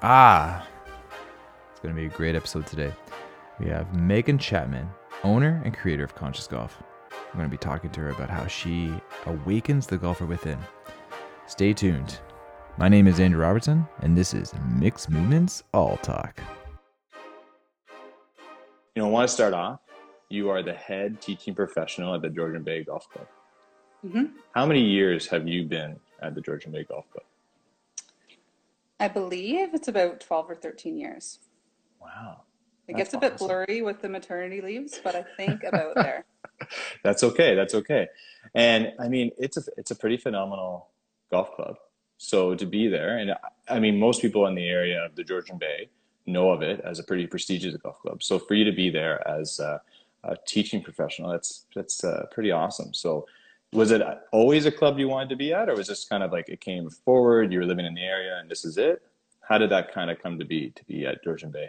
Ah, it's going to be a great episode today. We have Megan Chapman, owner and creator of Conscious Golf. I'm going to be talking to her about how she awakens the golfer within. Stay tuned. My name is Andrew Robertson, and this is Mixed Movements All Talk. You know, I want to start off. You are the head teaching professional at the Georgian Bay Golf Club. Mm-hmm. How many years have you been at the Georgian Bay Golf Club? I believe it's about 12 or 13 years. Wow. It gets a bit awesome. blurry with the maternity leaves, but I think about there. That's okay. That's okay. And I mean, it's a it's a pretty phenomenal golf club. So to be there, and I mean, most people in the area of the Georgian Bay know of it as a pretty prestigious golf club. So for you to be there as a, a teaching professional, that's that's uh, pretty awesome. So was it always a club you wanted to be at, or was this kind of like it came forward? You were living in the area, and this is it. How did that kind of come to be to be at Georgian Bay?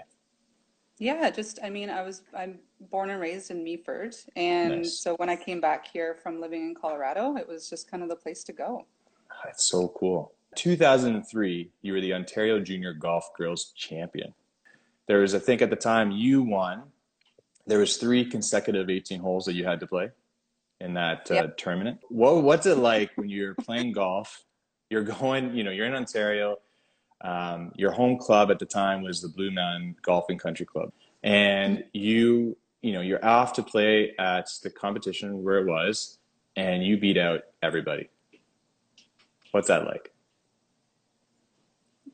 Yeah, just I mean, I was I'm born and raised in Meaford, and Nice. so when I came back here from living in Colorado, it was just kind of the place to go. Ah, that's so cool. 2003, you were the Ontario Junior Golf Girls Champion. There was, I think, at the time you won. There was three consecutive 18 holes that you had to play in that uh, Yep. tournament. What, what's it like when you're playing golf? You're going, you know, you're in Ontario. Um, your home club at the time was the Blue Mountain Golf and Country Club, and you, you know, you're off to play at the competition where it was, and you beat out everybody. What's that like?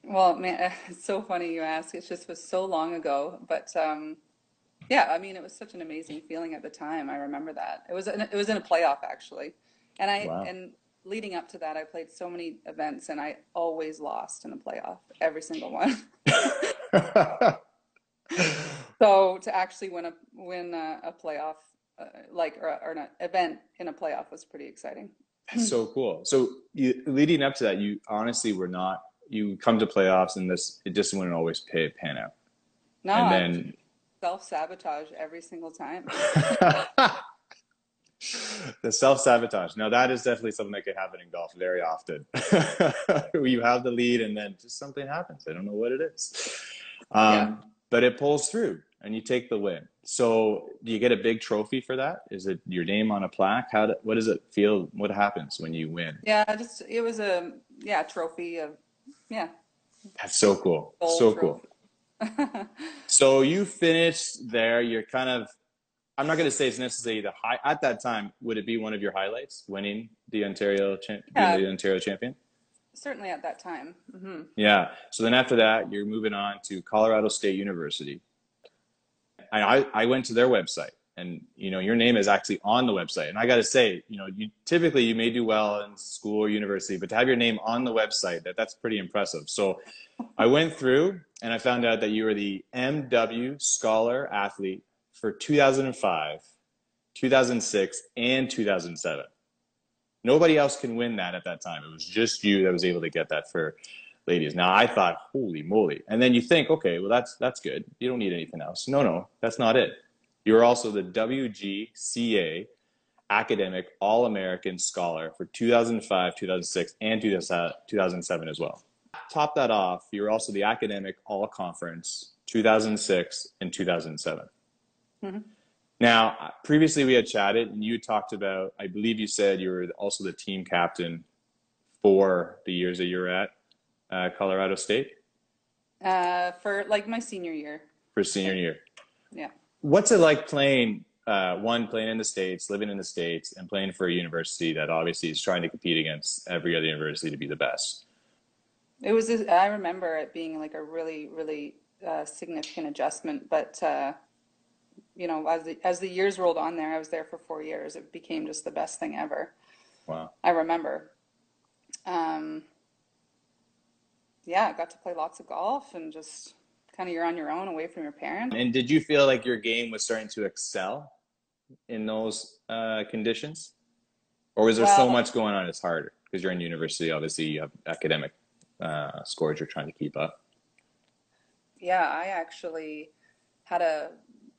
Well, man, it's so funny you ask. It just was so long ago, but um, yeah, I mean, it was such an amazing feeling at the time. I remember that. It was in, it was in a playoff actually, and I Wow. and leading up to that, I played so many events, and I always lost in a playoff, every single one. So to actually win a win a, a playoff, uh, like or, or an event in a playoff was pretty exciting. That's so cool. So you, leading up to that, you honestly were not. You come to playoffs, and this it just wouldn't always pay pan out. No, and then self sabotage every single time. the self sabotage. Now that is definitely something that can happen in golf very often. you have the lead, and then just something happens. I don't know what it is, um, Yeah. but it pulls through, and you take the win. So do you get a big trophy for that? Is it your name on a plaque? How? Do, what does it feel? What happens when you win? Yeah, just it was a yeah trophy of yeah That's so cool. gold so cool. So you finished there. You're kind of. I'm not going to say it's necessarily the high at that time. Would it be one of your highlights, winning the Ontario champ, Yeah. being the Ontario champion? Certainly at that time. hmm Yeah. So then after that, you're moving on to Colorado State University. I, I went to their website, and you know your name is actually on the website. And I got to say, you know, you typically you may do well in school or university, but to have your name on the website, that that's pretty impressive. So I went through and I found out that you were the MW Scholar Athlete for 2005, 2006, and 2007. Nobody else can win that at that time. It was just you that was able to get that for ladies. Now I thought, holy moly! And then you think, okay, well that's that's good. You don't need anything else. No, no, that's not it. You're also the WGCA Academic All American Scholar for 2005, 2006, and 2007 as well. Top that off, you're also the Academic All Conference 2006 and 2007. Mhm. Now, previously we had chatted, and you talked about, I believe you said you were also the team captain for the years that you were at uh, Colorado State Uh, for like my senior year. for senior year. Yeah. What's it like playing, uh, one, playing in the States, living in the States, and playing for a university that obviously is trying to compete against every other university to be the best? It was, I remember it being like a really, really uh, significant adjustment. But, uh, you know, as the, as the years rolled on there, I was there for four years. It became just the best thing ever. Wow. I remember. Um, yeah, I got to play lots of golf and just kind of you're on your own away from your parents. And did you feel like your game was starting to excel in those uh, conditions? Or was there so much going on it's harder? Because you're in university, obviously you have academic uh, scores you're trying to keep up. Yeah, I actually had a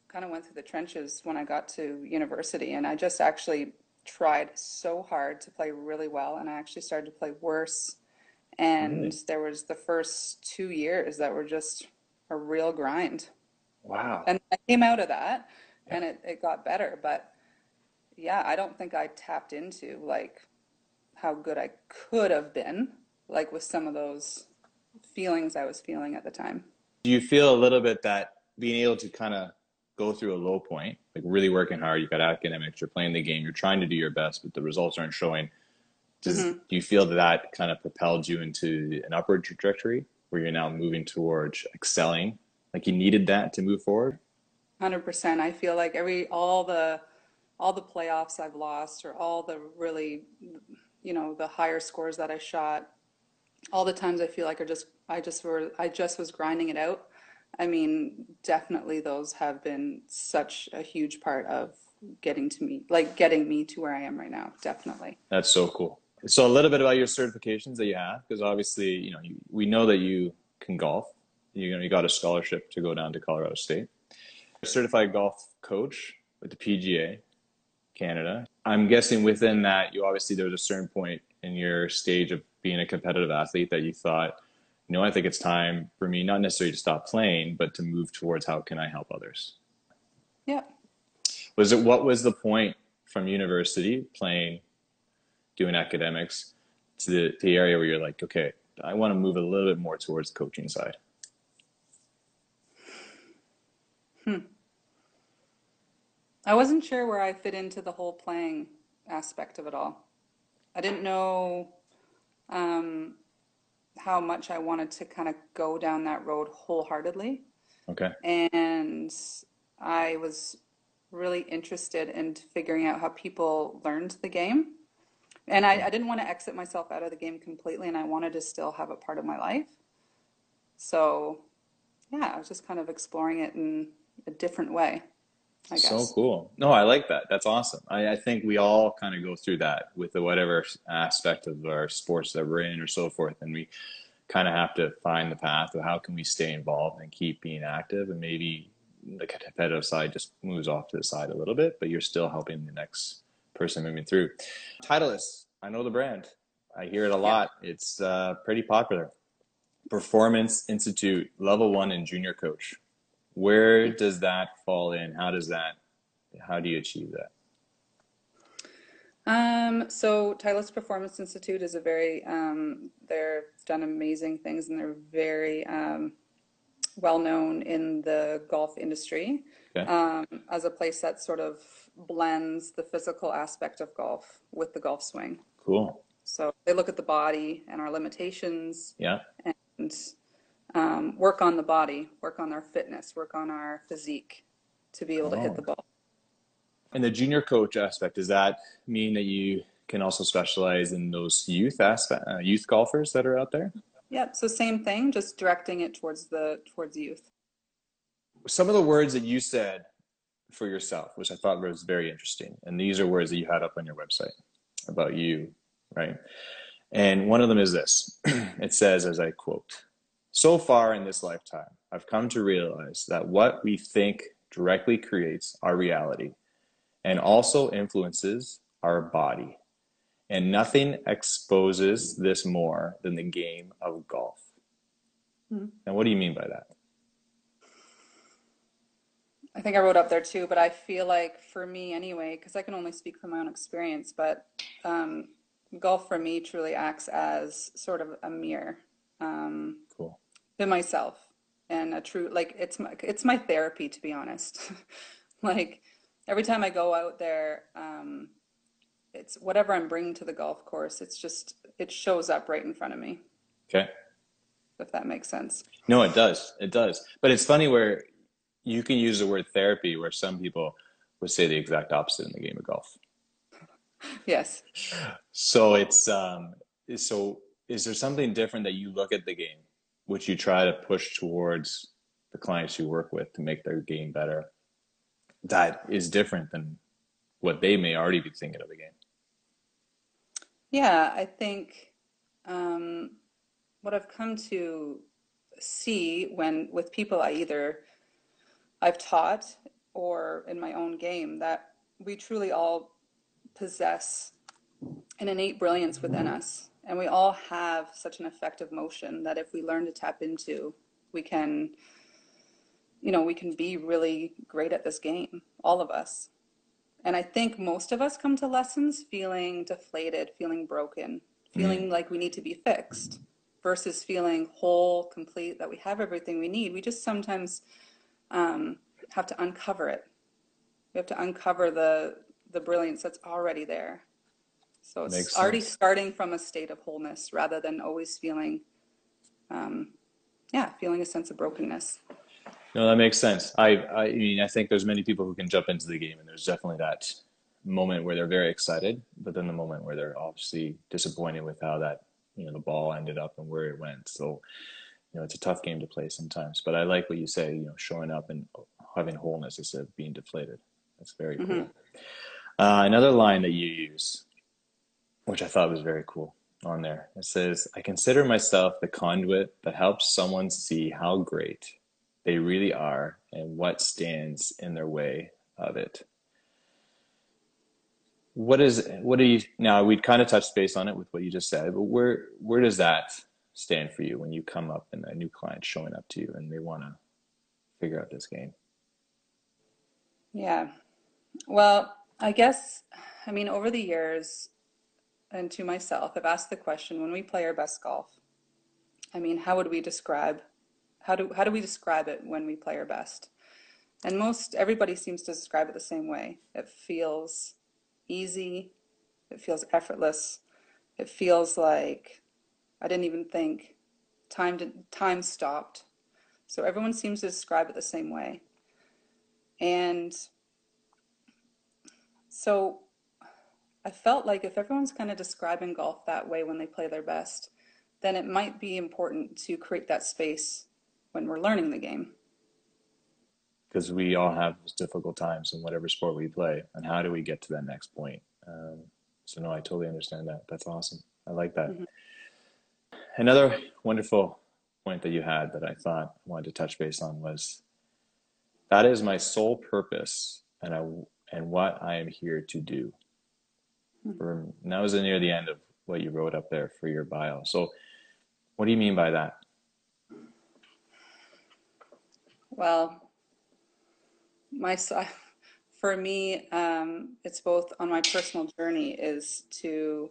kind of went through the trenches when I got to university, and I just actually tried so hard to play really well, and I actually started to play worse And Really? there was the first two years that were just a real grind. Wow. And I came out of that and it, it got better. But yeah, I don't think I tapped into like how good I could have been, like with some of those feelings I was feeling at the time. Do you feel a little bit that being able to kind of go through a low point, like really working hard, you've got academics, you're playing the game, you're trying to do your best, but the results aren't showing. Does, Mhm. Do you feel that that kind of propelled you into an upward trajectory where you're now moving towards excelling? Like you needed that to move forward? 100%. I feel like every all the all the playoffs I've lost or all the really you know the higher scores that I shot all the times I feel like are just I just were I just was grinding it out. I mean, definitely those have been such a huge part of getting to me like getting me to where I am right now. Definitely. That's so cool. So a little bit about your certifications that you have, because obviously, you know, you, we know that you can golf. You know, you got a scholarship to go down to Colorado State. Certified golf coach with the PGA Canada. I'm guessing within that, you obviously there was a certain point in your stage of being a competitive athlete that you thought, you know, I think it's time for me not necessarily to stop playing, but to move towards how can I help others. Yeah. Was it what was the point from university playing, doing academics to the, to the area where you're like, okay, I want to move a little bit more towards the coaching side? Hmm. I wasn't sure where I fit into the whole playing aspect of it all. I didn't know um, how much I wanted to kind of go down that road wholeheartedly. Okay. And I was really interested in figuring out how people learned the game. And I, I didn't want to exit myself out of the game completely, and I wanted to still have a part of my life. So, yeah, I was just kind of exploring it in a different way, I So cool. No, I like that. That's awesome. I, I think we all kind of go through that with the whatever aspect of our sports that we're in or so forth. And we kind of have to find the path of how can we stay involved and keep being active. And maybe the competitive side just moves off to the side a little bit, but you're still helping the next person moving through. Titleist, I know the brand. I hear it a lot. It's uh, pretty popular. Performance Institute, level one and junior coach. Where does that fall in? How does that, how do you achieve that? Um, so Titleist Performance Institute is a very, um, they've done amazing things and they're very um, well known in the golf industry Okay. um, as a place that sort of blends the physical aspect of golf with the golf swing. Cool. So they look at the body and our limitations Yeah. and um, work on the body, work on our fitness, work on our physique to be able to hit the ball. And the junior coach aspect, does that mean that you can also specialize in those youth aspect, uh, youth golfers that are out there? Yep. So same thing, just directing it towards the towards youth. Some of the words that you said for yourself, which I thought was very interesting, and these are words that you had up on your website about you, right? And one of them is this it says, as I quote, so far in this lifetime, I've come to realize that what we think directly creates our reality and also influences our body. And nothing exposes this more than the game of golf. Hmm. Now, what do you mean by that? I think I wrote up there too, but I feel like for me anyway, because I can only speak from my own experience, but um, golf for me truly acts as sort of a mirror um, Cool. to myself and a true like it's my it's my therapy to be honest. Like every time I go out there, um, it's whatever I'm bringing to the golf course. It's just it shows up right in front of me, Okay. if that makes sense. No, it does. It does. But it's funny where you can use the word therapy where some people would say the exact opposite in the game of golf. Yes. So it's um so is there something different that you look at the game which you try to push towards the clients you work with to make their game better that is different than what they may already be thinking of the game? Yeah, I think um, what I've come to see when with people I either I've taught or in my own game that we truly all possess an innate brilliance within us. And we all have such an effective motion that if we learn to tap into, we can, you know, we can be really great at this game, all of us. And I think most of us come to lessons feeling deflated, feeling broken, feeling like we need to be fixed versus feeling whole, complete, that we have everything we need. We just sometimes um, have to uncover it. We have to uncover the the brilliance that's already there. So it's Makes already sense. starting from a state of wholeness rather than always feeling, um, yeah, feeling a sense of brokenness. No, that makes sense. I, I mean, I think there's many people who can jump into the game, and there's definitely that moment where they're very excited, but then the moment where they're obviously disappointed with how that, you know, the ball ended up and where it went. So, you know, it's a tough game to play sometimes. But I like what you say, you know, showing up and having wholeness instead of being deflated. That's very cool. Mhm. Uh, another line that you use, which I thought was very cool on there, it says, I consider myself the conduit that helps someone see how great they really are and what stands in their way of it. What is what do you now we kind of touched base on it with what you just said, but where where does that stand for you when you come up and a new client showing up to you and they want to figure out this game? Yeah. Well, I guess, I mean, over the years, and to myself, I've asked the question when we play our best golf, I mean, how would we describe, how do, how do we describe it when we play our best? And most everybody seems to describe it the same way. It feels easy, it feels effortless, it feels like I didn't even think time time stopped. So everyone seems to describe it the same way. And so I felt like if everyone's kind of describing golf that way when they play their best, then it might be important to create that space when we're learning the game. Because we all have difficult times in whatever sport we play, and how do we get to that next point? Um, so no, I totally understand that. That's awesome. I like that. Mhm. Another wonderful point that you had that I thought I wanted to touch base on was that is my sole purpose and I and what I am here to do. Mhm. For, and that was near the end of what you wrote up there for your bio. So what do you mean by that? Well, my for me, um, it's both on my personal journey is to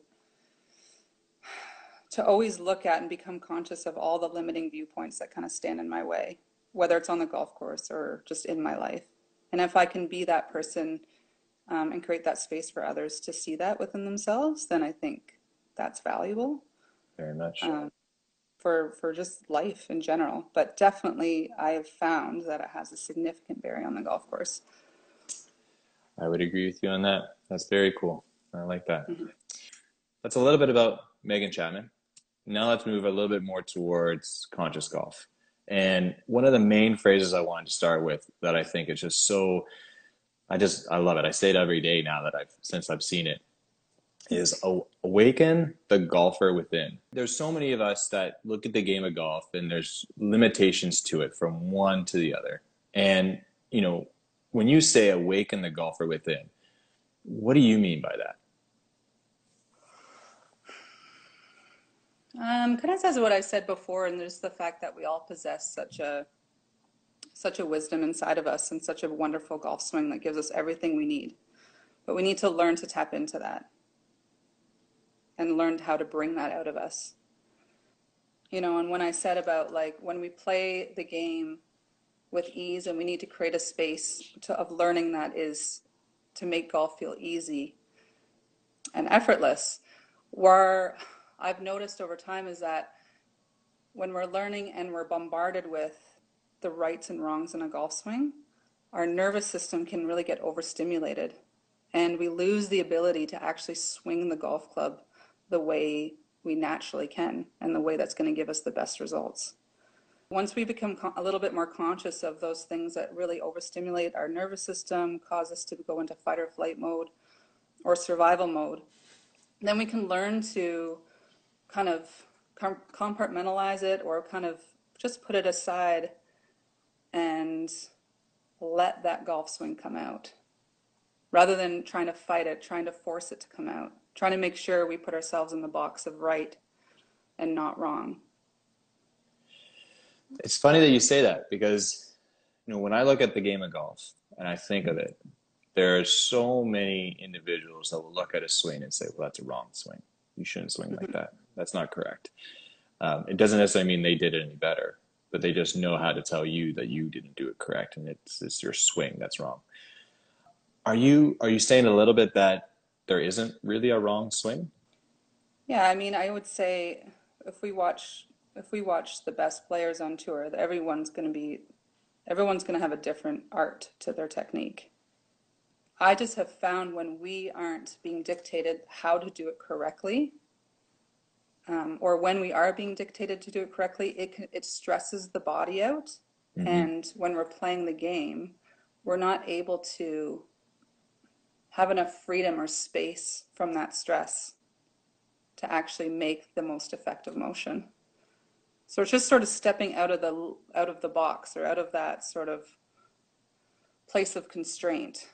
to always look at and become conscious of all the limiting viewpoints that kind of stand in my way, whether it's on the golf course or just in my life. And if I can be that person um, and create that space for others to see that within themselves, then I think that's valuable Very much. um, for for just life in general. But definitely, I have found that it has a significant bearing on the golf course. I would agree with you on that. That's very cool. I like that. Mhm. That's a little bit about Megan Chapman. Now let's move a little bit more towards conscious golf. And one of the main phrases I wanted to start with that I think is just so I just I love it. I say it every day now that I've since I've seen it is awaken the golfer within. There's so many of us that look at the game of golf and there's limitations to it from one to the other. And you know, when you say awaken the golfer within, what do you mean by that? Um, kind of says what I said before, and there's the fact that we all possess such a such a wisdom inside of us and such a wonderful golf swing that gives us everything we need. But we need to learn to tap into that and learned how to bring that out of us. You know, and when I said about like when we play the game with ease and we need to create a space to, of learning that is to make golf feel easy and effortless, where I've noticed over time is that when we're learning and we're bombarded with the rights and wrongs in a golf swing, our nervous system can really get overstimulated and we lose the ability to actually swing the golf club the way we naturally can and the way that's going to give us the best results. Once we become a little bit more conscious of those things that really overstimulate our nervous system, cause us to go into fight or flight mode or survival mode, then we can learn to kind of compartmentalize it or kind of just put it aside and let that golf swing come out rather than trying to fight it, trying to force it to come out, trying to make sure we put ourselves in the box of right and not wrong. It's funny that you say that because, you know, when I look at the game of golf and I think of it, there are so many individuals that will look at a swing and say, well, that's a wrong swing. You shouldn't swing like that. That's not correct. Um, it doesn't necessarily mean they did it any better, but they just know how to tell you that you didn't do it correct and it's, it's your swing that's wrong. Are you are you saying a little bit that there isn't really a wrong swing? Yeah, I mean, I would say if we watch if we watch the best players on tour, everyone's going to be everyone's going to have a different art to their technique. I just have found when we aren't being dictated how to do it correctly, um, or when we are being dictated to do it correctly, it it stresses the body out, mm-hmm. and when we're playing the game, we're not able to have enough freedom or space from that stress to actually make the most effective motion. So it's just sort of stepping out of the out of the box or out of that sort of place of constraint.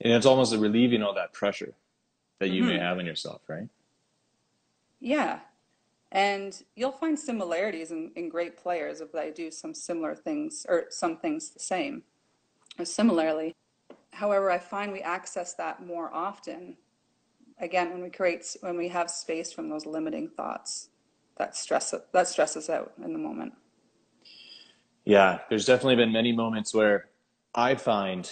And it's almost relieving all that pressure that you mm-hmm. may have on yourself, right? Yeah. And you'll find similarities in, in great players if they do some similar things or some things the same or similarly. However, I find we access that more often. Again, when we create, when we have space from those limiting thoughts, that stress that stresses out in the moment. Yeah, there's definitely been many moments where I find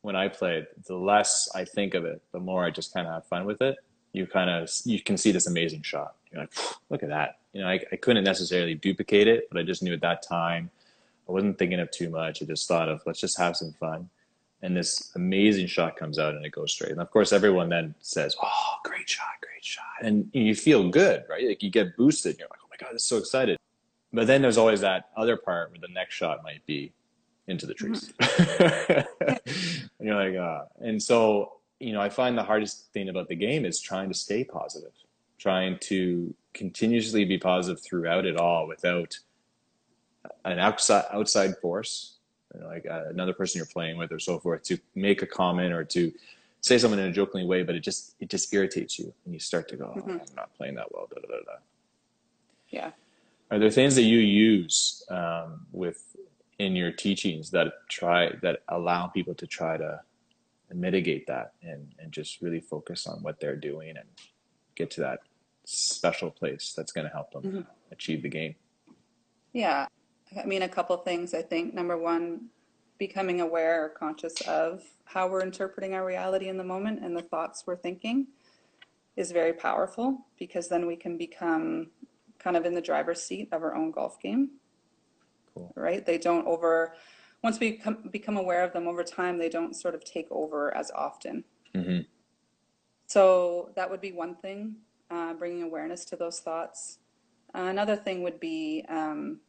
when I played, the less I think of it, the more I just kind of have fun with it. You kind of you can see this amazing shot. You're like, look at that. You know, I, I couldn't necessarily duplicate it, but I just knew at that time I wasn't thinking of too much. I just thought of let's just have some fun and this amazing shot comes out and it goes straight. And of course, everyone then says, "Oh, great shot, great shot," and you feel good, right? Like you get boosted. You're like, "Oh my god, is so excited." But then there's always that other part where the next shot might be into the trees, mm-hmm. and you're like, "Ah." And so, you know, I find the hardest thing about the game is trying to stay positive, trying to continuously be positive throughout it all without an outside outside force like uh, another person you're playing with or so forth to make a comment or to say something in a jokingly way but it just it just irritates you and you start to go oh, mm-hmm. i'm not playing that well da, da, da, yeah are there things that you use um, with in your teachings that try that allow people to try to mitigate that and and just really focus on what they're doing and get to that special place that's going to help them mm-hmm. achieve the game yeah I mean, a couple things. I think number one, becoming aware or conscious of how we're interpreting our reality in the moment and the thoughts we're thinking is very powerful because then we can become kind of in the driver's seat of our own golf game. Cool. Right? They don't over, once we become, become aware of them over time, they don't sort of take over as often. Mm-hmm. So that would be one thing, uh, bringing awareness to those thoughts. Uh, another thing would be um,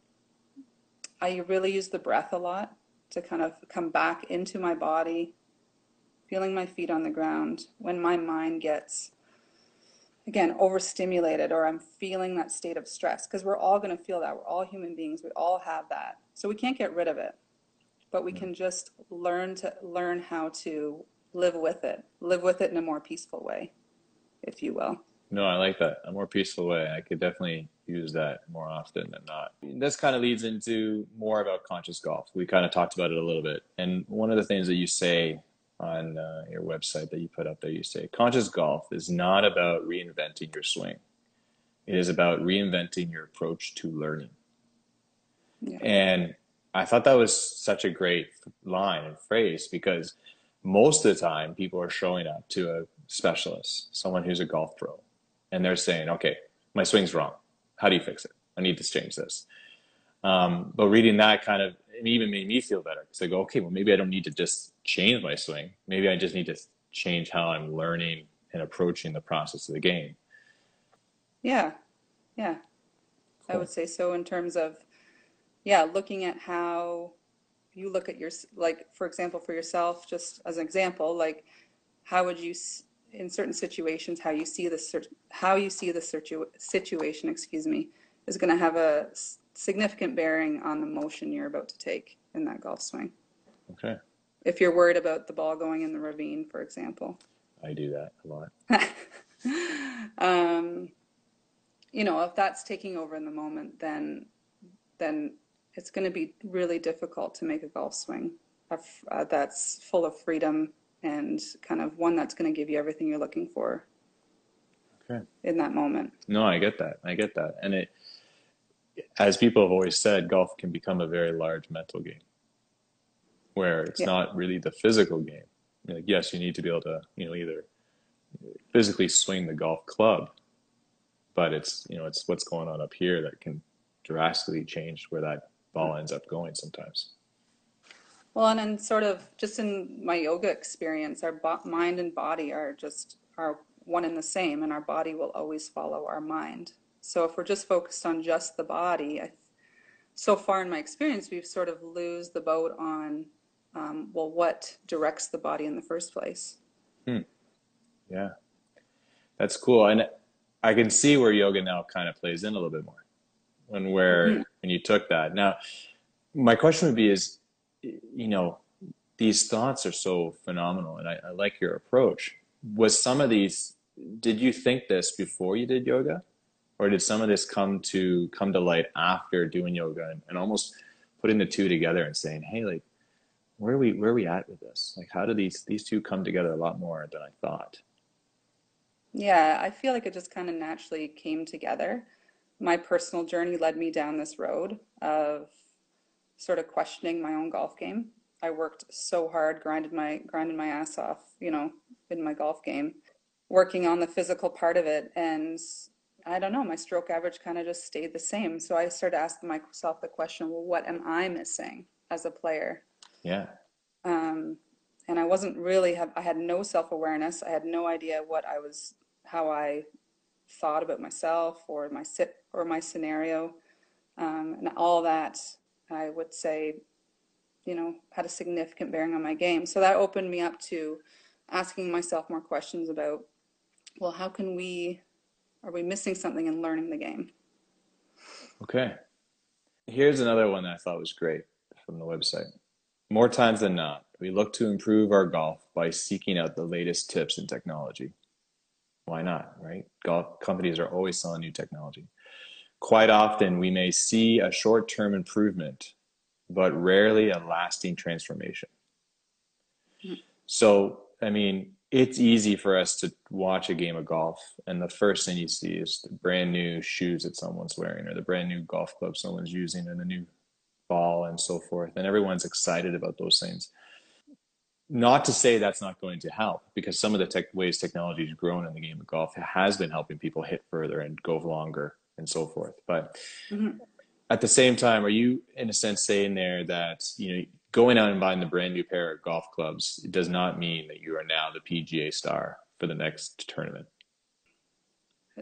I really use the breath a lot to kind of come back into my body, feeling my feet on the ground when my mind gets, again, overstimulated or I'm feeling that state of stress. Because we're all going to feel that. We're all human beings. We all have that. So we can't get rid of it, but we can just learn to learn how to live with it, live with it in a more peaceful way, if you will. No, I like that. A more peaceful way. I could definitely use that more often than not. This kind of leads into more about conscious golf. We kind of talked about it a little bit. And one of the things that you say on uh, your website that you put up there, you say conscious golf is not about reinventing your swing. It is about reinventing your approach to learning. Yeah. And I thought that was such a great line and phrase because most of the time people are showing up to a specialist, someone who's a golf pro, and they're saying, okay, my swing's wrong. How do you fix it? I need to change this. Um, but reading that kind of it even made me feel better because I go, okay, well, maybe I don't need to just change my swing. Maybe I just need to change how I'm learning and approaching the process of the game. Yeah, yeah, cool. I would say so in terms of, yeah, looking at how you look at your like, for example, for yourself, just as an example, like, how would you in certain situations how you see the how you see the situ- situation excuse me is going to have a significant bearing on the motion you're about to take in that golf swing. Okay. If you're worried about the ball going in the ravine for example. I do that a lot. Um, you know, if that's taking over in the moment, then then it's going to be really difficult to make a golf swing. Uh, that's full of freedom and kind of one that's going to give you everything you're looking for okay. in that moment. No, I get that. I get that. And it, as people have always said, golf can become a very large mental game where it's yeah. not really the physical game. Like, yes, you need to be able to, you know, either physically swing the golf club, but it's, you know, it's what's going on up here that can drastically change where that ball ends up going sometimes. Well, and then sort of just in my yoga experience, our bo- mind and body are just are one and the same, and our body will always follow our mind. So if we're just focused on just the body, I, so far in my experience, we've sort of lose the boat on, um, well, what directs the body in the first place. Hmm. Yeah, that's cool, and I can see where yoga now kind of plays in a little bit more, when where mm-hmm. when you took that. Now, my question would be: is you know, these thoughts are so phenomenal, and I, I like your approach. Was some of these? Did you think this before you did yoga, or did some of this come to come to light after doing yoga and, and almost putting the two together and saying, "Hey, like, where are we where are we at with this? Like, how do these these two come together a lot more than I thought?" Yeah, I feel like it just kind of naturally came together. My personal journey led me down this road of sort of questioning my own golf game. I worked so hard, grinded my grinded my ass off, you know, in my golf game, working on the physical part of it, and I don't know, my stroke average kind of just stayed the same. So I started asking myself the question, well, what am I missing as a player? Yeah. Um, and I wasn't really have I had no self awareness. I had no idea what I was, how I thought about myself or my sit or my scenario, um, and all that I would say, you know, had a significant bearing on my game. So that opened me up to asking myself more questions about, well, how can we, are we missing something in learning the game? Okay. Here's another one that I thought was great from the website. More times than not, we look to improve our golf by seeking out the latest tips and technology. Why not, right? Golf companies are always selling new technology. Quite often, we may see a short term improvement, but rarely a lasting transformation. Mm. So, I mean, it's easy for us to watch a game of golf, and the first thing you see is the brand new shoes that someone's wearing, or the brand new golf club someone's using, and the new ball, and so forth. And everyone's excited about those things. Not to say that's not going to help, because some of the tech ways technology has grown in the game of golf has been helping people hit further and go longer and so forth. But mm-hmm. at the same time, are you in a sense saying there that you know going out and buying the brand new pair of golf clubs does not mean that you are now the PGA star for the next tournament?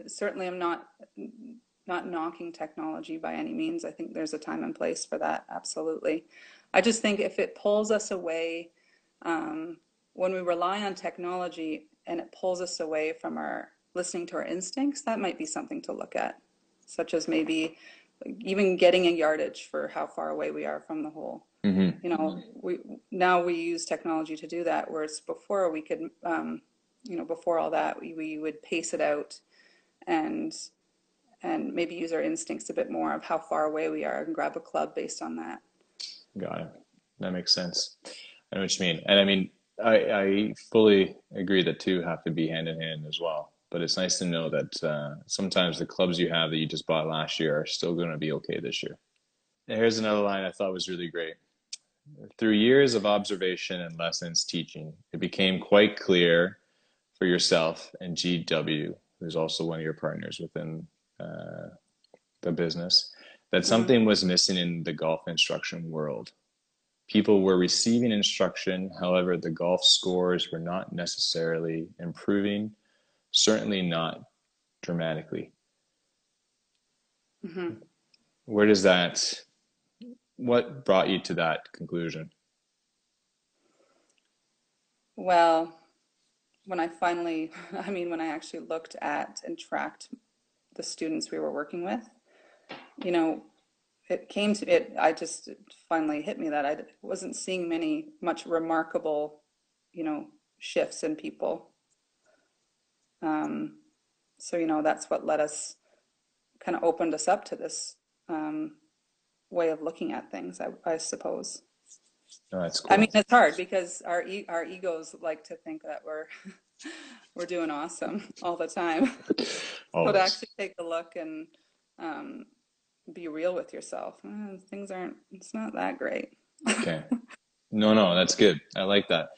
Certainly, I'm not not knocking technology by any means. I think there's a time and place for that. Absolutely. I just think if it pulls us away, um, when we rely on technology and it pulls us away from our listening to our instincts, that might be something to look at such as maybe even getting a yardage for how far away we are from the hole. Mm-hmm. You know, we now we use technology to do that. Whereas before we could, um, you know, before all that, we, we would pace it out and and maybe use our instincts a bit more of how far away we are and grab a club based on that. Got it. That makes sense. I know what you mean. And I mean, I, I fully agree that two have to be hand in hand as well but it's nice to know that uh, sometimes the clubs you have that you just bought last year are still going to be okay this year. And here's another line I thought was really great. Through years of observation and lessons teaching, it became quite clear for yourself and GW, who's also one of your partners within uh, the business, that mm-hmm. something was missing in the golf instruction world. People were receiving instruction, however, the golf scores were not necessarily improving certainly not dramatically. Mm-hmm. Where does that, what brought you to that conclusion? Well, when I finally, I mean, when I actually looked at and tracked the students we were working with, you know, it came to it, I just finally hit me that I wasn't seeing many, much remarkable, you know, shifts in people um, so, you know, that's what led us kind of opened us up to this um, way of looking at things, I, I suppose. Oh, that's cool. I mean, it's hard because our e- our egos like to think that we're we're doing awesome all the time. But actually take a look and um, be real with yourself. Uh, things aren't. It's not that great. Okay. No, no, that's good. I like that.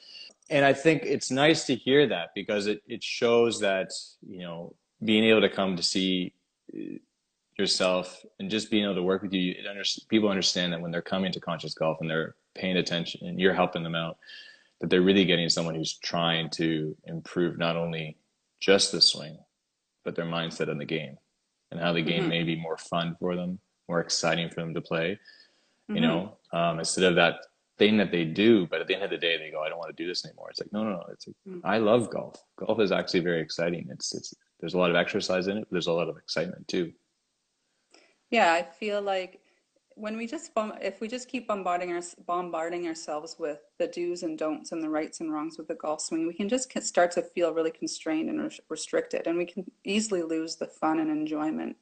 And I think it's nice to hear that because it, it shows that, you know, being able to come to see uh, yourself and just being able to work with you, it under, people understand that when they're coming to conscious golf and they're paying attention and you're helping them out, that they're really getting someone who's trying to improve not only just the swing, but their mindset in the game and how the game Mhm. may be more fun for them, more exciting for them to play you Mhm. know, um, instead of that thing that they do, but at the end of the day, they go, I don't want to do this anymore. It's like, no, no, no. It's like, Mm. I love golf. Golf is actually very exciting. It's, it's, there's a lot of exercise in it, but there's a lot of excitement too. Yeah, I feel like when we just bomb, if we just keep bombarding our bombarding ourselves with the do's and don'ts and the rights and wrongs with the golf swing, we can just start to feel really constrained and res- restricted, and we can easily lose the fun and enjoyment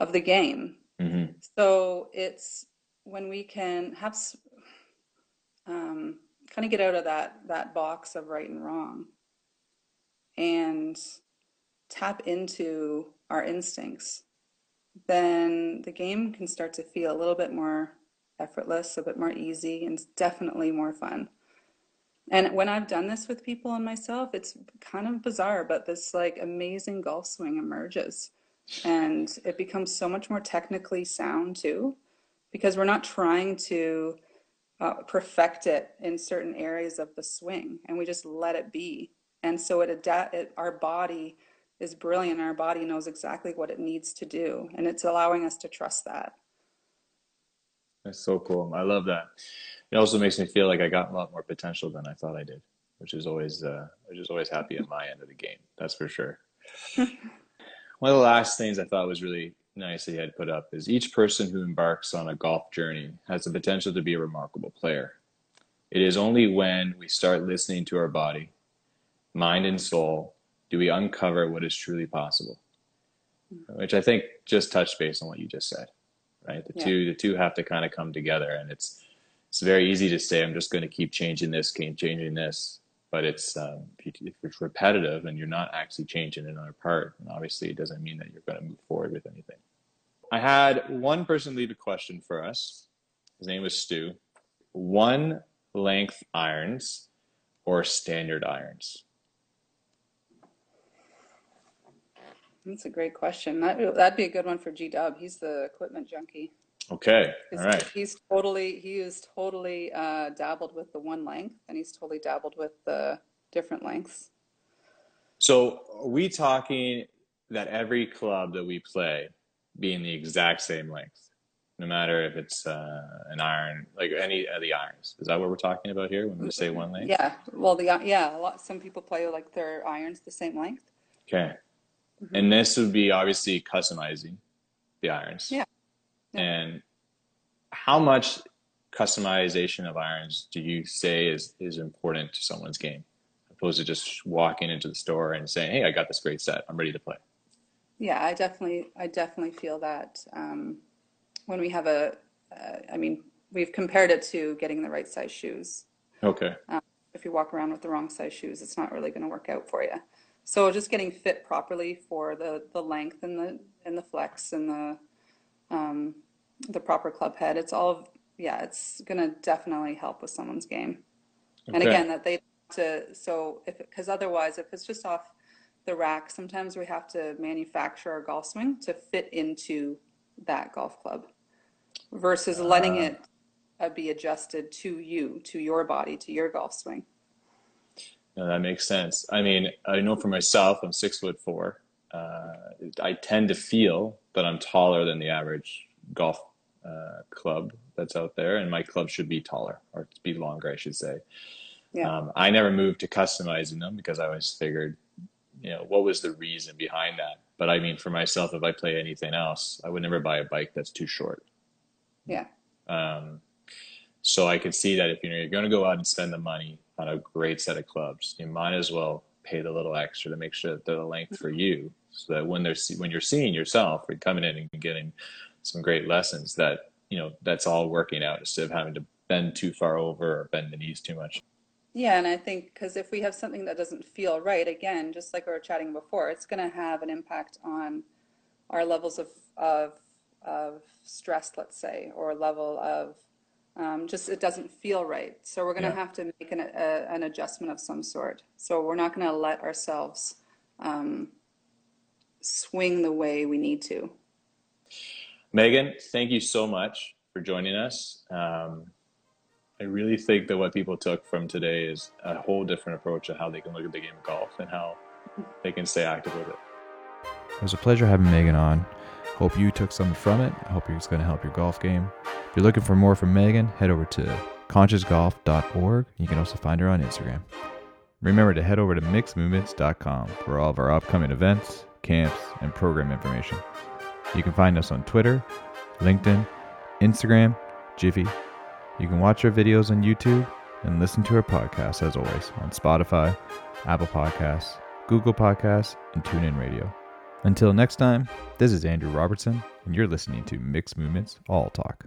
of the game. hmm So it's when we can have um, kind of get out of that that box of right and wrong and tap into our instincts, then the game can start to feel a little bit more effortless, a bit more easy, and definitely more fun. And when I've done this with people and myself, it's kind of bizarre, but this like amazing golf swing emerges. And it becomes so much more technically sound too, because we're not trying to uh, perfect it in certain areas of the swing, and we just let it be. And so it adapt. It, our body is brilliant. Our body knows exactly what it needs to do, and it's allowing us to trust that. That's so cool. I love that. It also makes me feel like I got a lot more potential than I thought I did, which is always, uh, which is always happy at my end of the game. That's for sure. One of the last things I thought was really nice that you had put up is each person who embarks on a golf journey has the potential to be a remarkable player. It is only when we start listening to our body, mind, and soul do we uncover what is truly possible. Mm-hmm. Which I think just touched base on what you just said, right? The Yeah. two, the two have to kind of come together, and it's it's very easy to say I'm just going to keep changing this, keep changing this, but it's um, if it's repetitive and you're not actually changing another part, and obviously it doesn't mean that you're going to move forward with anything. I had one person leave a question for us. His name was Stu. One length irons or standard irons? That's a great question. That, that'd be a good one for G Dub. He's the equipment junkie. Okay, all right. he's totally he is totally uh, dabbled with the one length, and he's totally dabbled with the different lengths. So are we talking that every club that we play being the exact same length, no matter if it's uh, an iron, like any of the irons? Is that what we're talking about here when we say one length? Yeah, well, the yeah, a lot. Some people play like their irons the same length. Okay. Mm-hmm. And this would be obviously customizing the irons. Yeah. Yeah. And how much customization of irons do you say is, is important to someone's game, opposed to just walking into the store and saying, "Hey, I got this great set. I'm ready to play." Yeah, I definitely, I definitely feel that um, when we have a, uh, I mean, we've compared it to getting the right size shoes. Okay. If you walk around with the wrong size shoes, it's not really going to work out for you. So just getting fit properly for the the length and the and the flex and the um, the proper club head. It's all, yeah, it's going to definitely help with someone's game. And again, that they to so if because otherwise, if it's just off the rack, sometimes we have to manufacture our golf swing to fit into that golf club versus letting Ah. it uh, be adjusted to you, to your body, to your golf swing. No, that makes sense. I mean, I know for myself, I'm six foot four. Uh, I tend to feel that I'm taller than the average golf uh, club that's out there, and my club should be taller or be longer, I should say. Yeah. Um, I never moved to customizing them because I always figured, you know, what was the reason behind that? But I mean, for myself, if I play anything else, I would never buy a bike that's too short. Yeah. Um, so I could see that if you're going to go out and spend the money on a great set of clubs, you might as well pay the little extra to make sure that they're the length for you. So that when they're when you're seeing yourself and coming in and getting some great lessons that you know that's all working out instead of having to bend too far over or bend the knees too much. Yeah and i think because if we have something that doesn't feel right again just like we were chatting before it's going to have an impact on our levels of of of stress let's say or level of um, just it doesn't feel right. So we're going to yeah. have to make an, a, an adjustment of some sort. So we're not going to let ourselves um, swing the way we need to. Megan, thank you so much for joining us. Um, I really think that what people took from today is a whole different approach of how they can look at the game of golf and how they can stay active with it. It was a pleasure having Megan on. Hope you took something from it. I hope it's going to help your golf game. If you're looking for more from Megan, head over to consciousgolf.org. You can also find her on Instagram. Remember to head over to mixmovements.com for all of our upcoming events, camps, and program information. You can find us on Twitter, LinkedIn, Instagram, Jiffy. You can watch our videos on YouTube and listen to our podcasts, as always, on Spotify, Apple Podcasts, Google Podcasts, and TuneIn Radio. Until next time, this is Andrew Robertson, and you're listening to Mixed Movements All Talk.